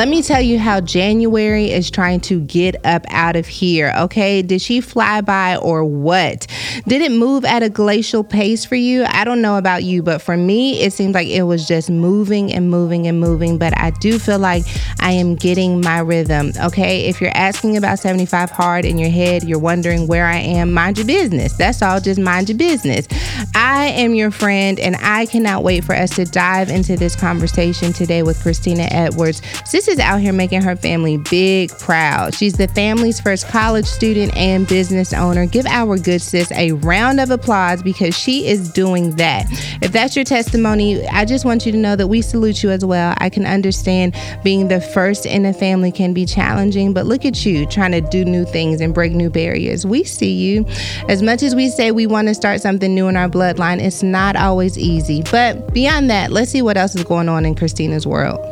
Let me tell you how January is trying to get up out of here, okay? Did she fly by or what? Did it move at a glacial pace for you? I don't know about you, but for me, it seems like it was just moving and moving and moving. But I do feel like I am getting my rhythm, okay? If you're asking about 75 hard in your head, you're wondering where I am, mind your business. That's all, just mind your business. I am your friend, and I cannot wait for us to dive into this conversation today with Christina Edwards. Sis is out here making her family big proud. She's the family's first college student and business owner. Give our good sis a round of applause because she is doing that. If that's your testimony, I just want you to know that we salute you as well. I can understand being the first in a family can be challenging, but look at you trying to do new things and break new barriers. We see you. As much as we say we want to start something new in our bloodline, it's not always easy. But beyond that, let's see what else is going on in Christina's world.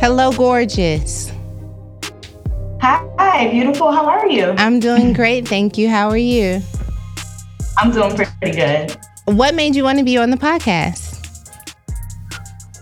Hello, gorgeous. Hi, beautiful. How are you? I'm doing great. Thank you. How are you? I'm doing pretty good. What made you want to be on the podcast?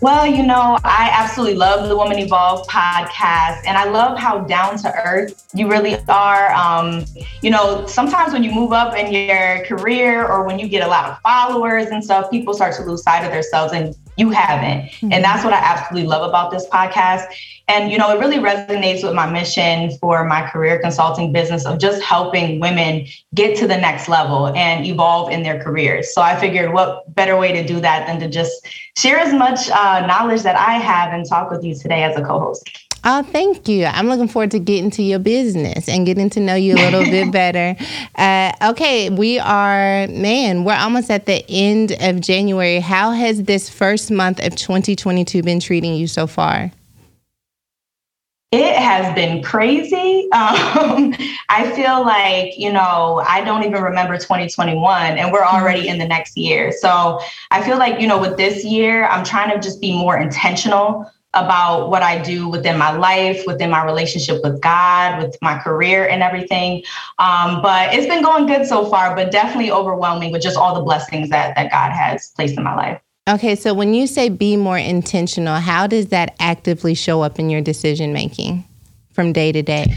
Well, you know, I absolutely love the Woman Evolve podcast, and I love how down to earth you really are. Um, you know, sometimes when you move up in your career or when you get a lot of followers and stuff, people start to lose sight of themselves, and you haven't. Mm-hmm. And that's what I absolutely love about this podcast. And, you know, it really resonates with my mission for my career consulting business of just helping women get to the next level and evolve in their careers. So I figured what better way to do that than to just share as much uh, knowledge that I have and talk with you today as a co host. Oh, thank you. I'm looking forward to getting to your business and getting to know you a little bit better. Uh, okay, we are, man, we're almost at the end of January. How has this first month of 2022 been treating you so far? It has been crazy. Um, I feel like, you know, I don't even remember 2021 and we're already in the next year. So I feel like, you know, with this year, I'm trying to just be more intentional about what I do within my life, within my relationship with God, with my career and everything. Um, but it's been going good so far, but definitely overwhelming with just all the blessings that, that God has placed in my life. Okay, so when you say be more intentional, how does that actively show up in your decision making from day to day?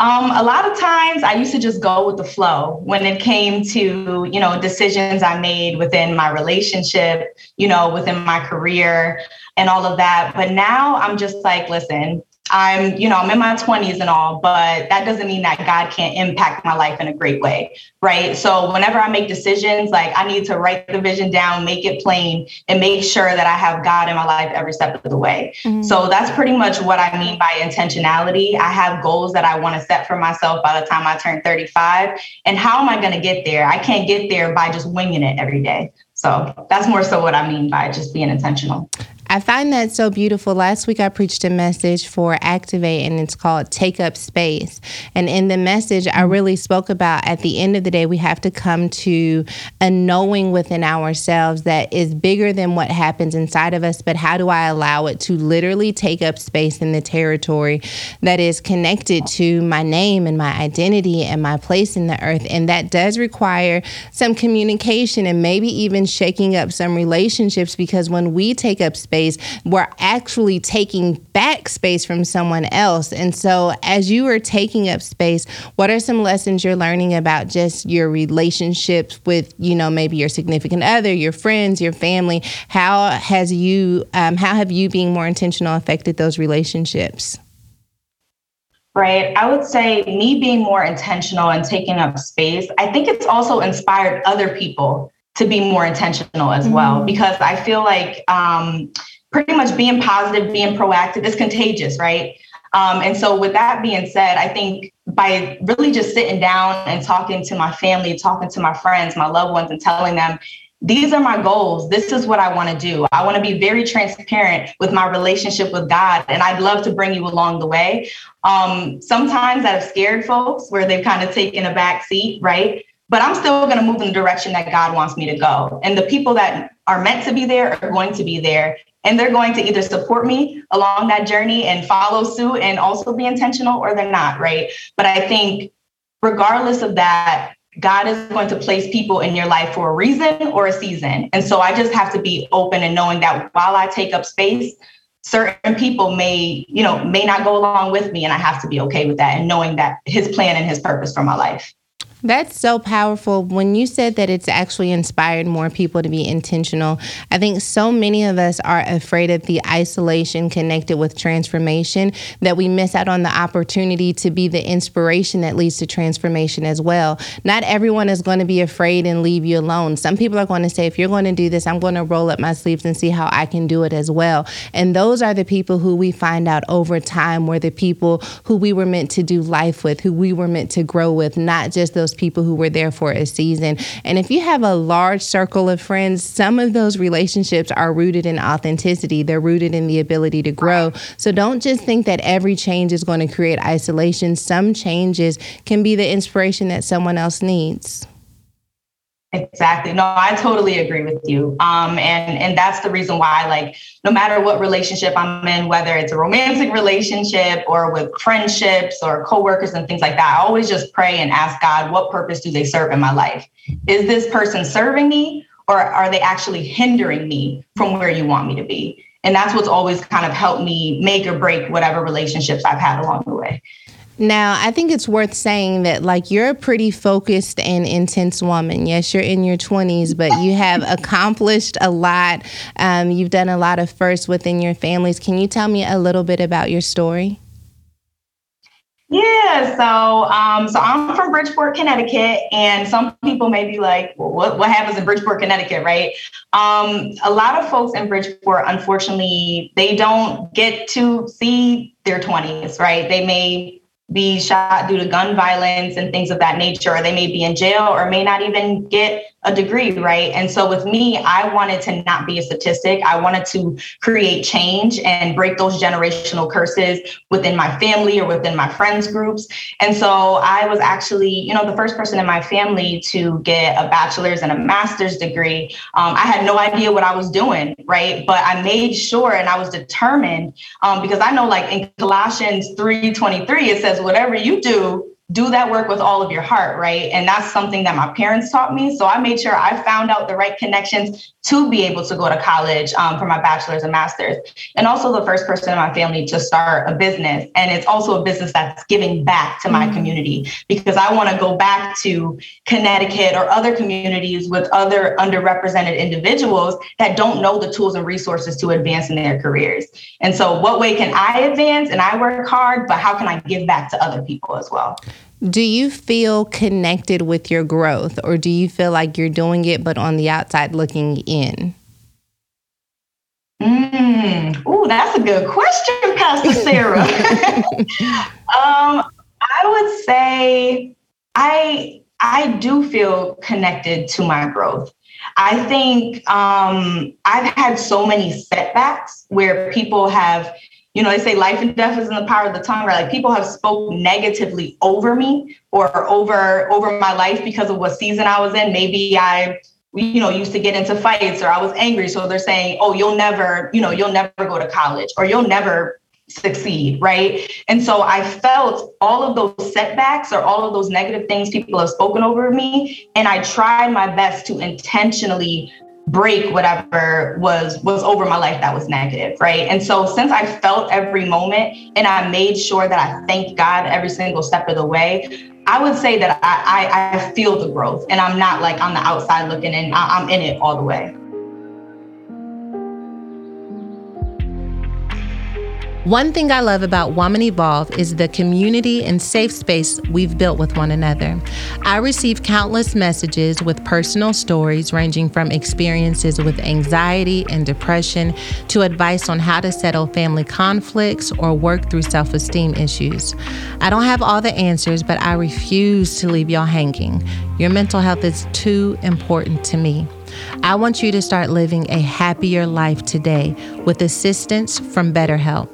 Um, a lot of times I used to just go with the flow when it came to, you know, decisions I made within my relationship, you know, within my career and all of that. But now I'm just like, listen, I'm, you know, I'm in my 20s and all, but that doesn't mean that God can't impact my life in a great way, right? So whenever I make decisions, like I need to write the vision down, make it plain, and make sure that I have God in my life every step of the way. Mm-hmm. So that's pretty much what I mean by intentionality. I have goals that I want to set for myself by the time I turn 35. And how am I going to get there? I can't get there by just winging it every day. So that's more so what I mean by just being intentional. I find that so beautiful. Last week I preached a message for Activate and it's called Take Up Space. And in the message, I really spoke about at the end of the day, we have to come to a knowing within ourselves that is bigger than what happens inside of us, but how do I allow it to literally take up space in the territory that is connected to my name and my identity and my place in the earth? And that does require some communication and maybe even shaking up some relationships because when we take up space, we're actually taking back space from someone else. And so, as you are taking up space, what are some lessons you're learning about just your relationships with, you know, maybe your significant other, your friends, your family? How has you, um, how have you being more intentional affected those relationships? Right. I would say me being more intentional and taking up space, I think it's also inspired other people to be more intentional as mm-hmm. well because i feel like um, pretty much being positive being proactive is contagious right um, and so with that being said i think by really just sitting down and talking to my family talking to my friends my loved ones and telling them these are my goals. This is what I want to do. I want to be very transparent with my relationship with God, and I'd love to bring you along the way. Um, sometimes have scared folks where they've kind of taken a back seat, right? But I'm still going to move in the direction that God wants me to go. And the people that are meant to be there are going to be there. And they're going to either support me along that journey and follow suit and also be intentional, or they're not, right? But I think regardless of that, God is going to place people in your life for a reason or a season. And so I just have to be open and knowing that while I take up space, certain people may, you know, may not go along with me and I have to be okay with that and knowing that his plan and his purpose for my life. That's so powerful. When you said that it's actually inspired more people to be intentional, I think so many of us are afraid of the isolation connected with transformation that we miss out on the opportunity to be the inspiration that leads to transformation as well. Not everyone is going to be afraid and leave you alone. Some people are going to say, if you're going to do this, I'm going to roll up my sleeves and see how I can do it as well. And those are the people who we find out over time were the people who we were meant to do life with, who we were meant to grow with, not just those people who were there for a season. And if you have a large circle of friends, some of those relationships are rooted in authenticity, they're rooted in the ability to grow. So don't just think that every change is going to create isolation. Some changes can be the inspiration that someone else needs. Exactly. No, I totally agree with you. Um, and and that's the reason why, like, no matter what relationship I'm in, whether it's a romantic relationship or with friendships or coworkers and things like that, I always just pray and ask God, what purpose do they serve in my life? Is this person serving me, or are they actually hindering me from where you want me to be? And that's what's always kind of helped me make or break whatever relationships I've had along the way. Now, I think it's worth saying that, like, you're a pretty focused and intense woman. Yes, you're in your 20s, but you have accomplished a lot. Um, you've done a lot of firsts within your families. Can you tell me a little bit about your story? Yeah, so um, so I'm from Bridgeport, Connecticut, and some people may be like, well, what, what happens in Bridgeport, Connecticut, right? Um, a lot of folks in Bridgeport, unfortunately, they don't get to see their 20s, right? They may be shot due to gun violence and things of that nature, or they may be in jail or may not even get a degree, right? And so with me, I wanted to not be a statistic. I wanted to create change and break those generational curses within my family or within my friends groups. And so I was actually, you know, the first person in my family to get a bachelor's and a master's degree. Um, I had no idea what I was doing, right? But I made sure and I was determined um, because I know like in Colossians 3:23, it says, whatever you do, do that work with all of your heart, right? And that's something that my parents taught me. So I made sure I found out the right connections to be able to go to college um, for my bachelor's and master's. And also the first person in my family to start a business. And it's also a business that's giving back to my mm-hmm. community because I want to go back to Connecticut or other communities with other underrepresented individuals that don't know the tools and resources to advance in their careers. And so, what way can I advance and I work hard, but how can I give back to other people as well? Do you feel connected with your growth, or do you feel like you're doing it but on the outside looking in? Mm. Oh, that's a good question, Pastor Sarah. um, I would say I I do feel connected to my growth. I think um, I've had so many setbacks where people have you know, they say life and death is in the power of the tongue, right? Like people have spoke negatively over me or over over my life because of what season I was in. Maybe I, you know, used to get into fights or I was angry. So they're saying, oh, you'll never, you know, you'll never go to college or you'll never succeed, right? And so I felt all of those setbacks or all of those negative things people have spoken over me. And I tried my best to intentionally break whatever was was over my life that was negative right? And so since i felt every moment and i made sure that i thanked god every single step of the way i would say that i i, I feel the growth and i'm not like on the outside looking in. I'm in it all the way One thing I love about Woman Evolve is the community and safe space we've built with one another. I receive countless messages with personal stories ranging from experiences with anxiety and depression to advice on how to settle family conflicts or work through self esteem issues. I don't have all the answers, but I refuse to leave y'all hanging. Your mental health is too important to me. I want you to start living a happier life today with assistance from BetterHelp.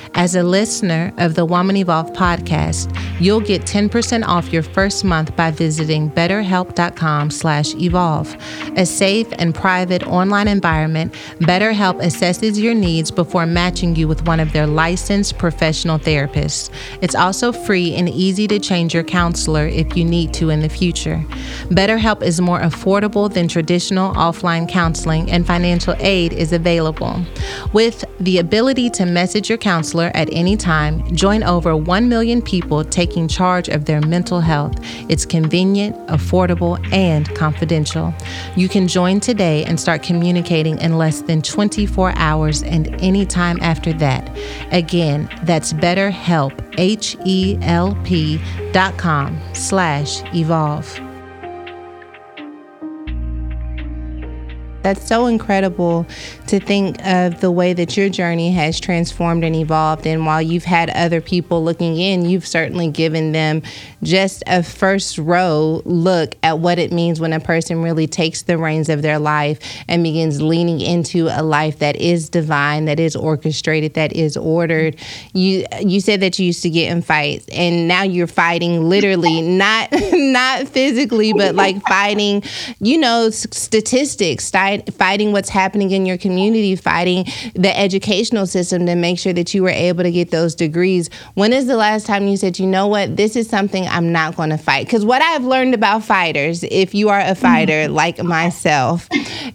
As a listener of the Woman Evolve podcast, you'll get 10% off your first month by visiting betterhelp.com/evolve. A safe and private online environment, BetterHelp assesses your needs before matching you with one of their licensed professional therapists. It's also free and easy to change your counselor if you need to in the future. BetterHelp is more affordable than traditional offline counseling and financial aid is available. With the ability to message your counselor at any time, join over 1 million people taking charge of their mental health. It's convenient, affordable, and confidential. You can join today and start communicating in less than 24 hours and any time after that. Again, that's BetterHelp, H-E-L-P dot com slash evolve. That's so incredible to think of the way that your journey has transformed and evolved. And while you've had other people looking in, you've certainly given them just a first row look at what it means when a person really takes the reins of their life and begins leaning into a life that is divine, that is orchestrated, that is ordered. You you said that you used to get in fights, and now you're fighting literally, not not physically, but like fighting, you know, statistics fighting what's happening in your community, fighting the educational system to make sure that you were able to get those degrees. When is the last time you said, you know what, this is something I'm not going to fight? Because what I've learned about fighters, if you are a fighter mm-hmm. like myself,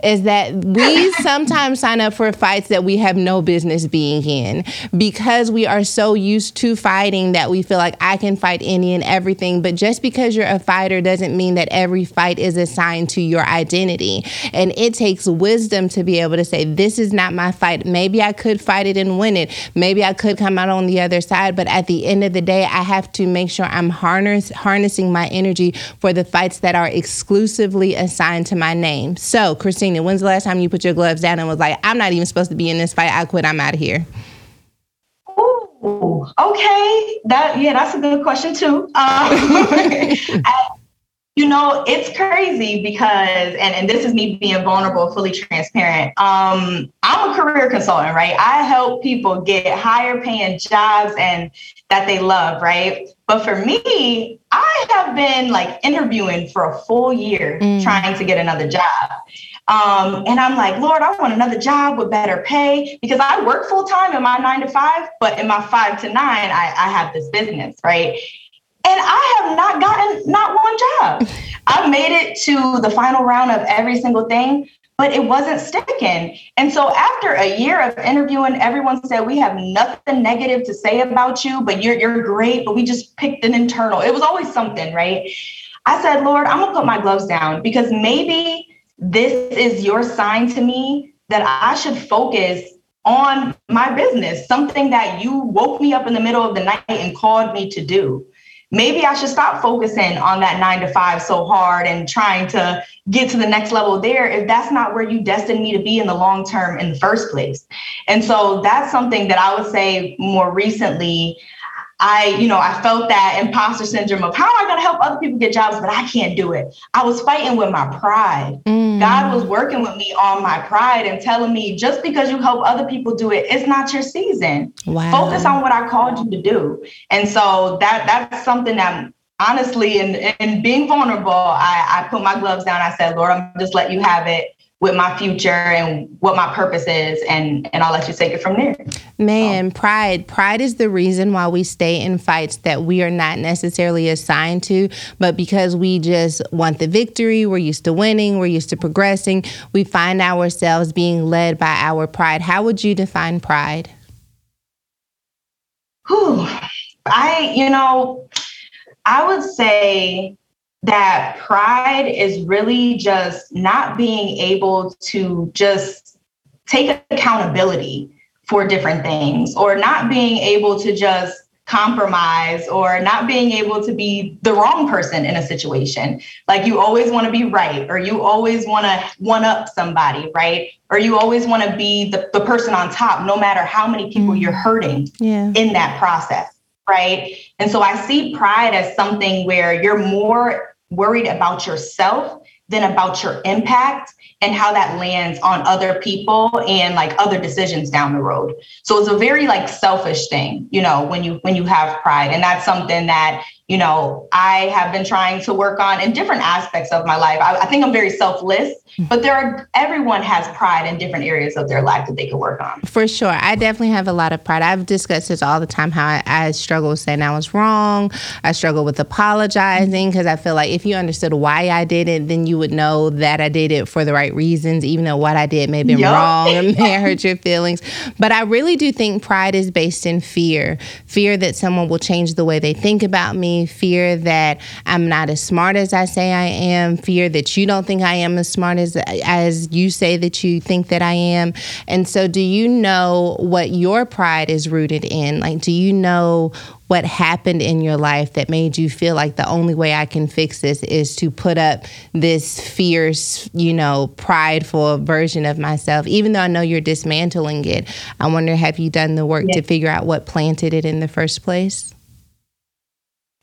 is that we sometimes sign up for fights that we have no business being in because we are so used to fighting that we feel like I can fight any and everything. But just because you're a fighter doesn't mean that every fight is assigned to your identity. And it takes wisdom to be able to say, This is not my fight. Maybe I could fight it and win it. Maybe I could come out on the other side. But at the end of the day, I have to make sure I'm harness, harnessing my energy for the fights that are exclusively assigned to my name. So, Christina, when's the last time you put your gloves down and was like, I'm not even supposed to be in this fight? I quit. I'm out of here. Ooh, okay. That yeah, that's a good question too. Um, You know, it's crazy because, and, and this is me being vulnerable, fully transparent. Um, I'm a career consultant, right? I help people get higher paying jobs and that they love, right? But for me, I have been like interviewing for a full year mm. trying to get another job. Um, and I'm like, Lord, I want another job with better pay because I work full time in my nine to five, but in my five to nine, I, I have this business, right? And I have not gotten not one job. I've made it to the final round of every single thing, but it wasn't sticking. And so after a year of interviewing, everyone said, We have nothing negative to say about you, but you're you're great, but we just picked an internal. It was always something, right? I said, Lord, I'm gonna put my gloves down because maybe this is your sign to me that I should focus on my business, something that you woke me up in the middle of the night and called me to do maybe I should stop focusing on that nine to five so hard and trying to get to the next level there if that's not where you destined me to be in the long term in the first place. And so that's something that I would say more recently I, you know, I felt that imposter syndrome of how am I going to help other people get jobs, but I can't do it. I was fighting with my pride. Mm. God was working with me on my pride and telling me just because you help other people do it, it's not your season. Wow. Focus on what I called you to do. And so that that's something that honestly, in, in being vulnerable, I, I put my gloves down. I said, Lord, I'm just let you have it with my future and what my purpose is and and I'll let you take it from there. Man, pride pride is the reason why we stay in fights that we are not necessarily assigned to, but because we just want the victory, we're used to winning, we're used to progressing, we find ourselves being led by our pride. How would you define pride? Whew. I, you know, I would say that pride is really just not being able to just take accountability for different things or not being able to just compromise or not being able to be the wrong person in a situation. Like you always want to be right, or you always want to one up somebody, right? Or you always want to be the, the person on top, no matter how many people mm. you're hurting yeah. in that process, right? And so I see pride as something where you're more worried about yourself than about your impact and how that lands on other people and like other decisions down the road. So it's a very like selfish thing, you know, when you when you have pride. And that's something that you know, I have been trying to work on in different aspects of my life. I, I, think I'm very selfless, mm-hmm. but there are everyone has pride in different areas of their life that they can work on. For sure. I definitely have a lot of pride. I've discussed this all the time how I, I struggle with saying I was wrong. I struggle with apologizing because I feel like if you understood why I did it, then you would know that I did it for the right reasons, even though what I did may have been yep. wrong and may hurt your feelings. But I really do think pride is based in fear fear that someone will change the way they think about me fear that I'm not as smart as I say I am, fear that you don't think I am as smart as as you say that you think that I am. And so do you know what your pride is rooted in? Like do you know what happened in your life that made you feel like the only way I can fix this is to put up this fierce, you know, prideful version of myself, even though I know you're dismantling it. I wonder, have you done the work yeah. to figure out what planted it in the first place?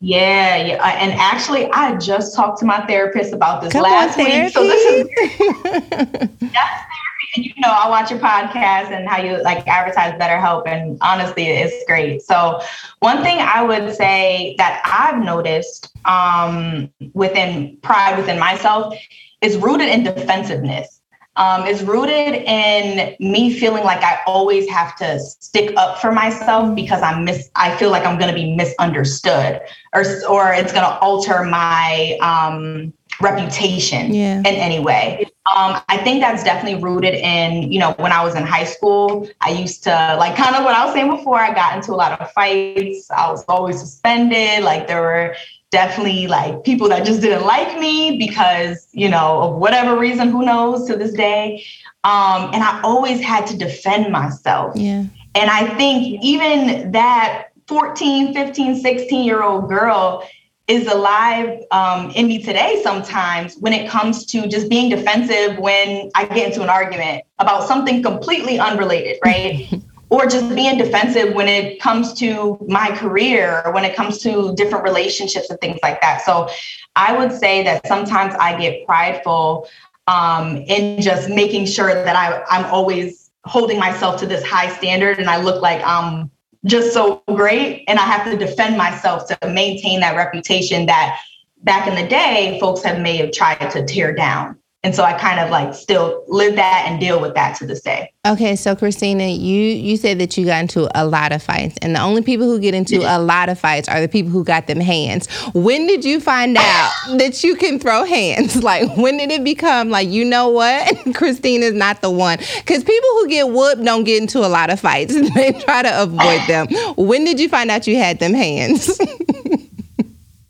Yeah, yeah. And actually, I just talked to my therapist about this Come last on, week. So this is that's therapy. And you know, I watch your podcast and how you like advertise BetterHelp, and honestly, it's great. So one thing I would say that I've noticed um, within pride within myself is rooted in defensiveness um, is rooted in me feeling like I always have to stick up for myself because I'm mis I feel like I'm going to be misunderstood or or it's going to alter my um, reputation yeah. in any way. Um, I think that's definitely rooted in, you know, when I was in high school, I used to like kind of what I was saying before, I got into a lot of fights. I was always suspended. Like there were definitely like people that just didn't like me because, you know, of whatever reason, who knows to this day. Um, and I always had to defend myself. Yeah. And I think even that 14, 15, 16 year old girl is alive um, in me today sometimes when it comes to just being defensive when I get into an argument about something completely unrelated, right? or just being defensive when it comes to my career or when it comes to different relationships and things like that. So I would say that sometimes I get prideful um, in just making sure that I, I'm always holding myself to this high standard and I look like I'm just so great. And I have to defend myself to maintain that reputation that back in the day, folks have may have tried to tear down. And so I kind of like still live that and deal with that to this day. Okay, so Christina, you you said that you got into a lot of fights, and the only people who get into a lot of fights are the people who got them hands. When did you find out that you can throw hands? Like when did it become like you know what, Christina's not the one? Because people who get whooped don't get into a lot of fights; they try to avoid them. When did you find out you had them hands?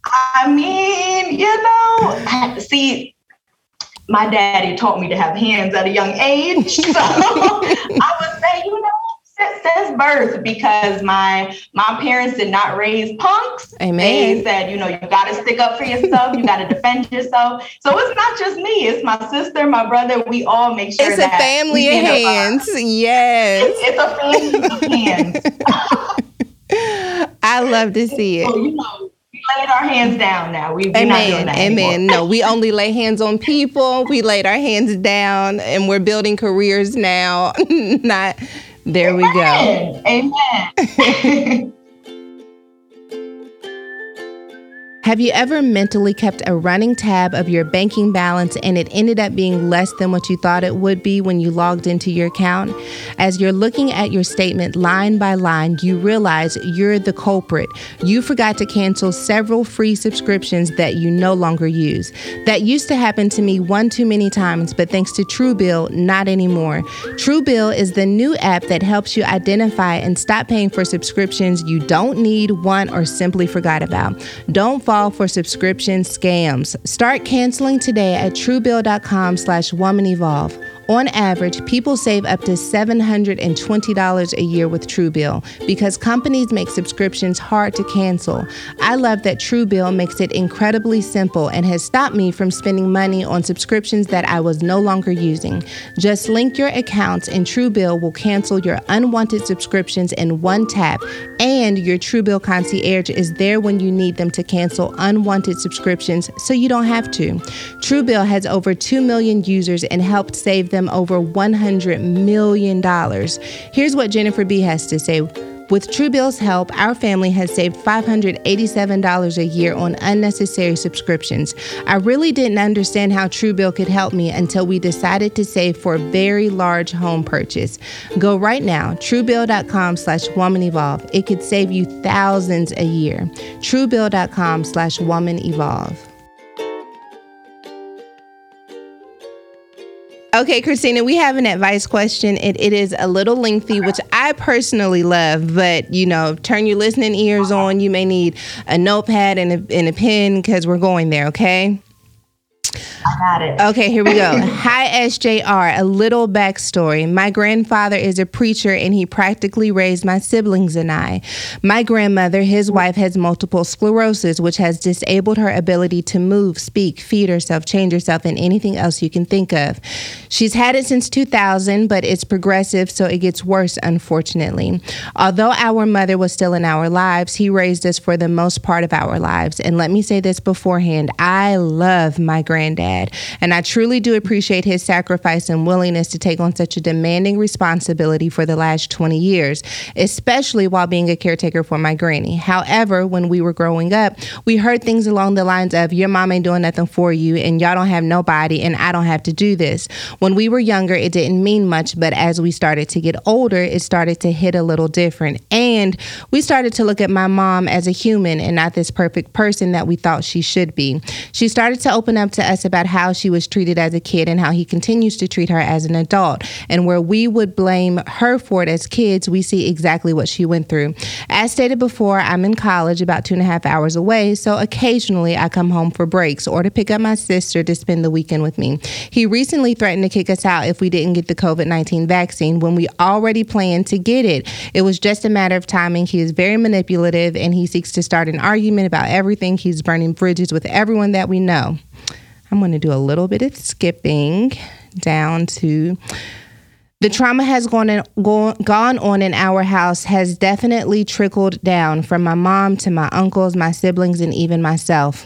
I mean, you know, see, my daddy taught me to have hands at a young age. So I would say, you know, since birth because my my parents did not raise punks. Amen. They said, you know, you got to stick up for yourself. you got to defend yourself. So it's not just me. It's my sister, my brother. We all make sure it's a family of hands. yes, it's, it's, a family of hands. I love to see it. So, you know, laid our hands down now. We, Amen. not doing that Amen. no, we only lay hands on people. We laid our hands down and we're building careers now. not there Amen. we go. Amen. Have you ever mentally kept a running tab of your banking balance and it ended up being less than what you thought it would be when you logged into your account? As you're looking at your statement line by line, you realize you're the culprit. You forgot to cancel several free subscriptions that you no longer use. That used to happen to me one too many times, but thanks to Truebill, not anymore. Truebill is the new app that helps you identify and stop paying for subscriptions you don't need, want, or simply forgot about. Don't fall for subscription scams. Start canceling today at truebill.com slash womanevolve. On average, people save up to $720 a year with Truebill because companies make subscriptions hard to cancel. I love that Truebill makes it incredibly simple and has stopped me from spending money on subscriptions that I was no longer using. Just link your accounts and Truebill will cancel your unwanted subscriptions in one tap, and your Truebill concierge is there when you need them to cancel unwanted subscriptions so you don't have to. Truebill has over 2 million users and helped save them over $100 million. Here's what Jennifer B has to say. With Truebill's help, our family has saved $587 a year on unnecessary subscriptions. I really didn't understand how Truebill could help me until we decided to save for a very large home purchase. Go right now, truebill.com slash woman evolve. It could save you thousands a year. Truebill.com slash woman Okay, Christina, we have an advice question. It, it is a little lengthy, which I personally love, but you know, turn your listening ears on. You may need a notepad and a, and a pen because we're going there, okay? I got it. Okay, here we go. Hi, SJR. A little backstory. My grandfather is a preacher and he practically raised my siblings and I. My grandmother, his wife, has multiple sclerosis, which has disabled her ability to move, speak, feed herself, change herself, and anything else you can think of. She's had it since 2000, but it's progressive, so it gets worse, unfortunately. Although our mother was still in our lives, he raised us for the most part of our lives. And let me say this beforehand I love my granddad, and I truly do appreciate his sacrifice and willingness to take on such a demanding responsibility for the last 20 years, especially while being a caretaker for my granny. However, when we were growing up, we heard things along the lines of, Your mom ain't doing nothing for you, and y'all don't have nobody, and I don't have to do this. When we were younger, it didn't mean much, but as we started to get older, it started to hit a little different. And we started to look at my mom as a human and not this perfect person that we thought she should be. She started to open up to us about how she was treated as a kid and how he continues to treat her as an adult. And where we would blame her for it as kids, we see exactly what she went through. As stated before, I'm in college about two and a half hours away, so occasionally I come home for breaks or to pick up my sister to spend the weekend with me. He recently threatened to kick us out if we didn't get the COVID 19 vaccine when we already planned to get it. It was just a matter of timing. He is very manipulative and he seeks to start an argument about everything. He's burning bridges with everyone that we know. I'm going to do a little bit of skipping down to the trauma has gone, in, gone gone on in our house has definitely trickled down from my mom to my uncles, my siblings, and even myself.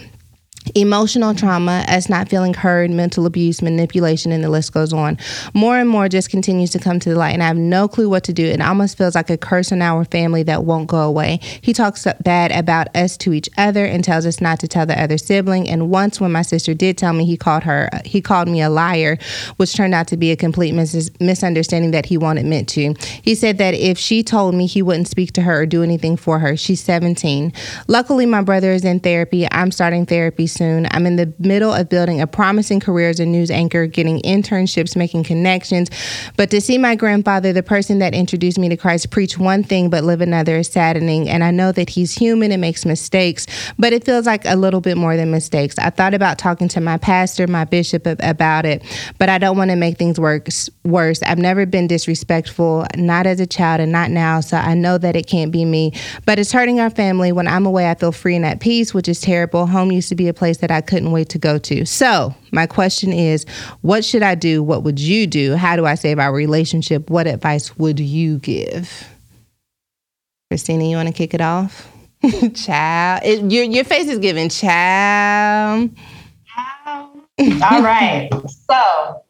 Emotional trauma, us not feeling heard, mental abuse, manipulation, and the list goes on. More and more just continues to come to the light, and I have no clue what to do. It almost feels like a curse on our family that won't go away. He talks bad about us to each other and tells us not to tell the other sibling. And once, when my sister did tell me, he called her, he called me a liar, which turned out to be a complete mis- misunderstanding that he wanted meant to. He said that if she told me, he wouldn't speak to her or do anything for her. She's 17. Luckily, my brother is in therapy. I'm starting therapy soon. I'm in the middle of building a promising career as a news anchor, getting internships, making connections. But to see my grandfather, the person that introduced me to Christ, preach one thing but live another is saddening. And I know that he's human and makes mistakes, but it feels like a little bit more than mistakes. I thought about talking to my pastor, my bishop about it, but I don't want to make things worse. Worse. I've never been disrespectful, not as a child and not now. So I know that it can't be me, but it's hurting our family. When I'm away, I feel free and at peace, which is terrible. Home used to be a place that I couldn't wait to go to. So, my question is what should I do? What would you do? How do I save our relationship? What advice would you give? Christina, you want to kick it off? child. It, your, your face is giving child. all right. So,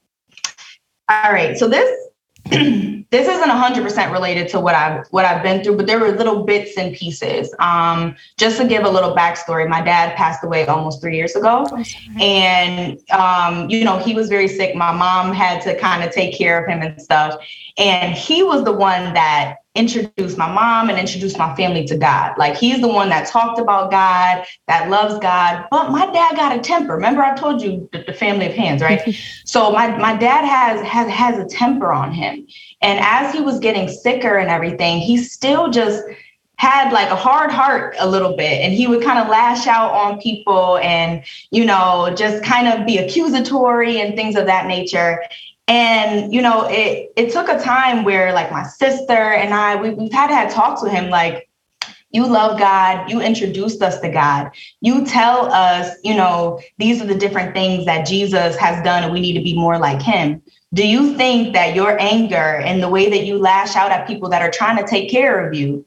all right. So this this isn't 100% related to what I've what I've been through, but there were little bits and pieces. Um, just to give a little backstory, my dad passed away almost three years ago, and um, you know he was very sick. My mom had to kind of take care of him and stuff, and he was the one that introduced my mom and introduced my family to God. Like he's the one that talked about God, that loves God. But my dad got a temper. Remember, I told you the, the family of hands, right? so my my dad has has has a temper on him. And as he was getting sicker and everything, he still just had like a hard heart a little bit and he would kind of lash out on people and you know just kind of be accusatory and things of that nature And you know, it it took a time where like my sister and I we, we've had to have talks with him like you love God, you introduced us to God. You tell us, you know, these are the different things that Jesus has done and we need to be more like him. Do you think that your anger and the way that you lash out at people that are trying to take care of you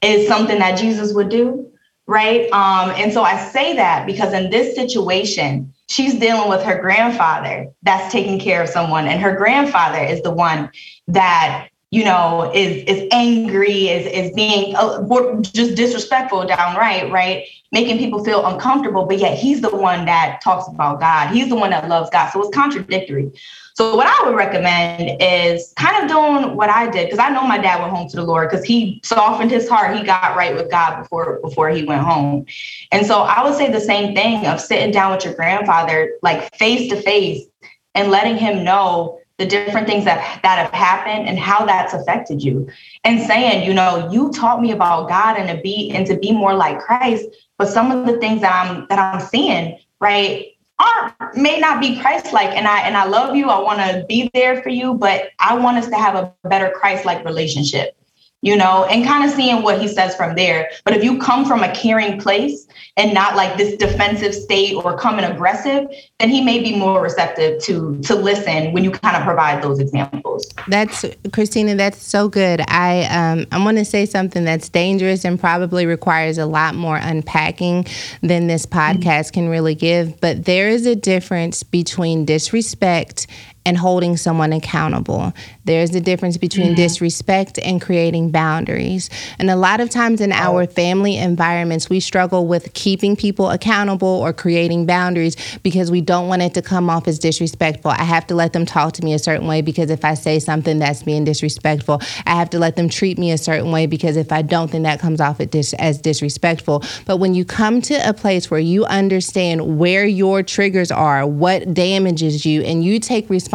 is something that Jesus would do? Right. Um, and so I say that because in this situation, she's dealing with her grandfather that's taking care of someone, and her grandfather is the one that you know, is is angry, is is being uh, just disrespectful downright, right? Making people feel uncomfortable, but yet he's the one that talks about God. He's the one that loves God. So it's contradictory. So what I would recommend is kind of doing what I did because I know my dad went home to the Lord because he softened his heart. He got right with God before before he went home. And so I would say the same thing of sitting down with your grandfather like face to face and letting him know the different things that that have happened and how that's affected you. And saying you know you taught me about god and to be and to be more like christ but some of the things that i'm that i'm seeing right aren't may not be christ like and i and i love you. I want to be there for you but i want us to have a better christ like relationship you know, and kind of seeing what he says from there. But if you come from a caring place and not like this defensive state or coming aggressive, then he may be more receptive to to listen when you kind of provide those examples. That's Christina, that's so good. I um I want to say something that's dangerous and probably requires a lot more unpacking than this podcast mm-hmm. can really give, but there is a difference between disrespect and holding someone accountable. There's a difference between mm-hmm. disrespect and creating boundaries. And a lot of times in our family environments, we struggle with keeping people accountable or creating boundaries because we don't want it to come off as disrespectful. I have to let them talk to me a certain way because if I say something that's being disrespectful, I have to let them treat me a certain way because if I don't, then that comes off as disrespectful. But when you come to a place where you understand where your triggers are, what damages you, and you take responsibility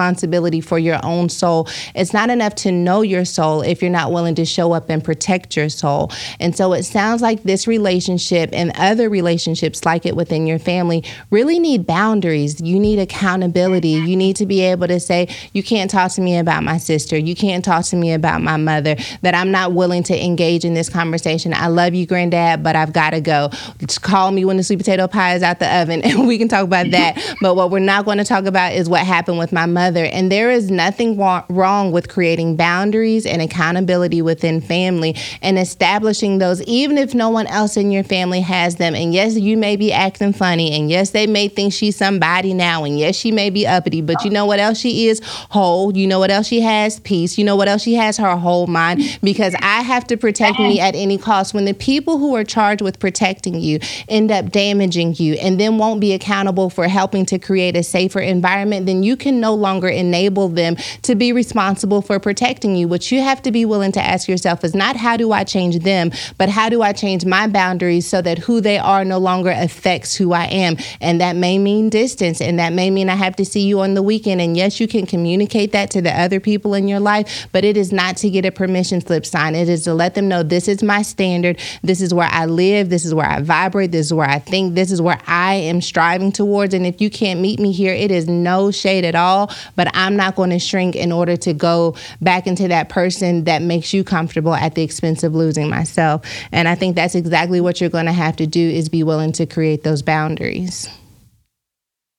for your own soul it's not enough to know your soul if you're not willing to show up and protect your soul. And so it sounds like this relationship and other relationships like it within your family really need boundaries. You need accountability. You need to be able to say, you can't talk to me about my sister. You can't talk to me about my mother, that I'm not willing to engage in this conversation. I love you, granddad, but I've got to go. Just call me when the sweet potato pie is out the oven and we can talk about that. but what we're not going to talk about is what happened with my mother. And there is nothing wrong wrong with creating boundaries and accountability within family and establishing those, even if no one else in your family has them. And yes, you may be acting funny, and yes, they may think she's somebody now, and yes, she may be uppity, but you know what else she is? Whole. You know what else she has? Peace. You know what else she has? Her whole mind. Because I have to protect me at any cost. When the people who are charged with protecting you end up damaging you and then won't be accountable for helping to create a safer environment, then you can no longer enable them to be responsible responsible for protecting you. What you have to be willing to ask yourself is not how do I change them, but how do I change my boundaries so that who they are no longer affects who I am. And that may mean distance, and that may mean I have to see you on the weekend. And yes, you can communicate that to the other people in your life, but it is not to get a permission slip sign. It is to let them know this is my standard, this is where I live, this is where I vibrate, this is where I think, this is where I am striving towards. And if you can't meet me here, it is no shade at all, but I'm not going to shrink in order to go back into that person that makes you comfortable at the expense of losing myself. And I think that's exactly what you're going to have to do is be willing to create those boundaries.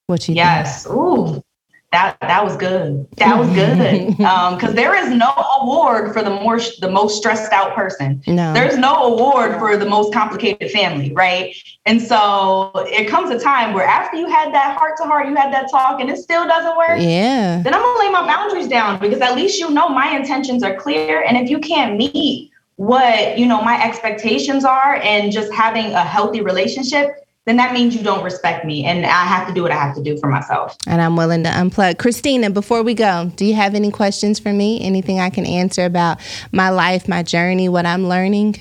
What you yes. Think? Ooh, that that was good. That was good. Because um, there is no award for the more the most stressed out person. No. There's no award for the most complicated family, right? And so it comes a time where after you had that heart to heart, you had that talk, and it still doesn't work. Yeah. Then I'm gonna lay my boundaries down because at least you know my intentions are clear. And if you can't meet what you know my expectations are, and just having a healthy relationship then that means you don't respect me and I have to do what I have to do for myself. And I'm willing to unplug. Christina, before we go, do you have any questions for me? Anything I can answer about my life, my journey, what I'm learning?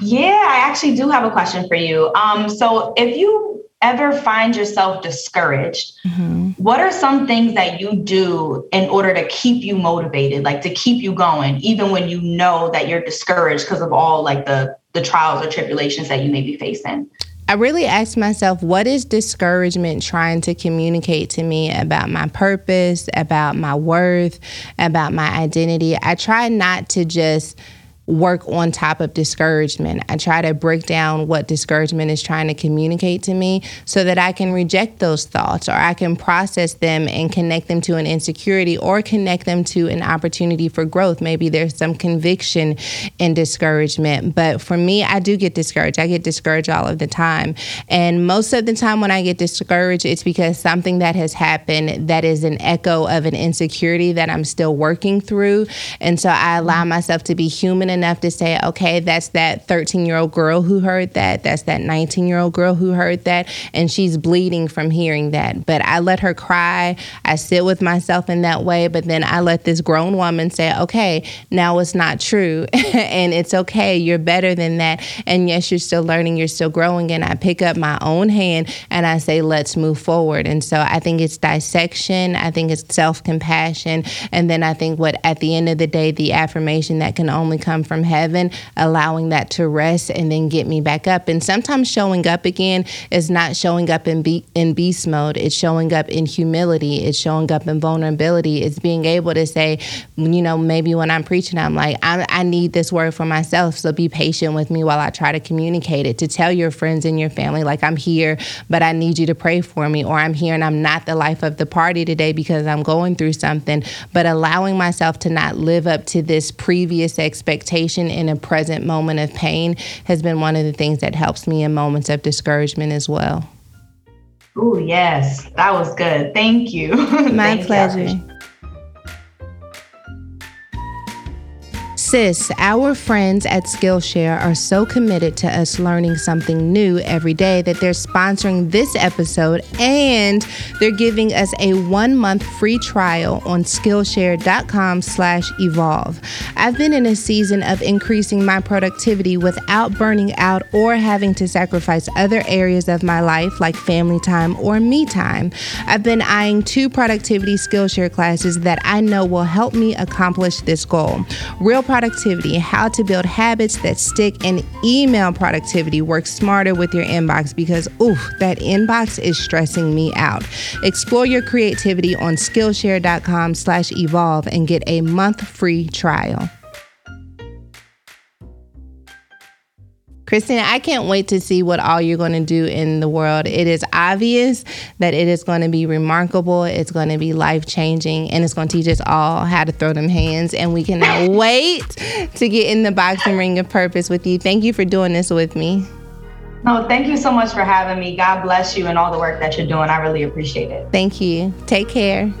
Yeah, I actually do have a question for you. Um, so if you ever find yourself discouraged, mm-hmm. what are some things that you do in order to keep you motivated, like to keep you going, even when you know that you're discouraged because of all like the the trials or tribulations that you may be facing? I really asked myself, what is discouragement trying to communicate to me about my purpose, about my worth, about my identity? I try not to just work on top of discouragement. I try to break down what discouragement is trying to communicate to me so that I can reject those thoughts or I can process them and connect them to an insecurity or connect them to an opportunity for growth. Maybe there's some conviction in discouragement. But for me, I do get discouraged. I get discouraged all of the time. And most of the time when I get discouraged, it's because something that has happened that is an echo of an insecurity that I'm still working through. And so I allow myself to be human enough to say, okay, that's that 13 year old girl who heard that. That's that 19 year old girl who heard that. And she's bleeding from hearing that. But I let her cry. I sit with myself in that way. But then I let this grown woman say, okay, now it's not true. and it's okay. You're better than that. And yes, you're still learning, you're still growing. And I pick up my own hand and I say, let's move forward. And so I think it's dissection. I think it's self compassion. And then I think what at the end of the day, the affirmation that can only come from heaven, allowing that to rest and then get me back up. And sometimes showing up again is not showing up in be- in beast mode. It's showing up in humility. It's showing up in vulnerability. It's being able to say, you know, maybe when I'm preaching, I'm like, I, I need this word for myself. So be patient with me while I try to communicate it. To tell your friends and your family, like I'm here, but I need you to pray for me, or I'm here and I'm not the life of the party today because I'm going through something. But allowing myself to not live up to this previous expectation meditation in a present moment of pain has been one of the things that helps me in moments of discouragement as well. Oh, yes. That was good. Thank you. My Thank pleasure. You. Sis, our friends at Skillshare are so committed to us learning something new every day that they're sponsoring this episode and they're giving us a one month free trial on Skillshare.com slash evolve. I've been in a season of increasing my productivity without burning out or having to sacrifice other areas of my life like family time or me time. I've been eyeing two productivity Skillshare classes that I know will help me accomplish this goal. Real productivity how to build habits that stick, and email productivity. Work smarter with your inbox because, ooh, that inbox is stressing me out. Explore your creativity on Skillshare.com slash evolve and get a month free trial. Christina, I can't wait to see what all you're going to do in the world. It is obvious that it is going to be remarkable, it's going to be life changing, and it's going to teach us all how to throw them hands. And we cannot wait to get in the boxing ring of purpose with you. Thank you for doing this with me. No, thank you so much for having me. God bless you and all the work that you're doing. I really appreciate it. Thank you. Take care.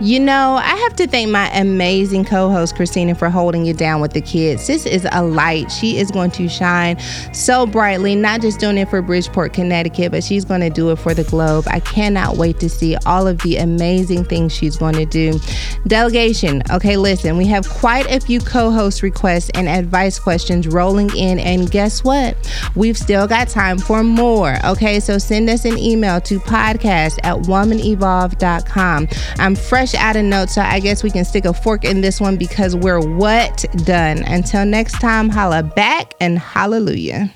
You know, I have to thank my amazing co host, Christina, for holding it down with the kids. This is a light. She is going to shine so brightly, not just doing it for Bridgeport, Connecticut, but she's going to do it for the globe. I cannot wait to see all of the amazing things she's going to do. Delegation. Okay, listen, we have quite a few co host requests and advice questions rolling in, and guess what? We've still got time for more. Okay, so send us an email to podcast at womanevolve.com. I'm fresh fresh out of notes, so I guess we can stick a fork in this one because we're what done. Until next time, holla back and hallelujah.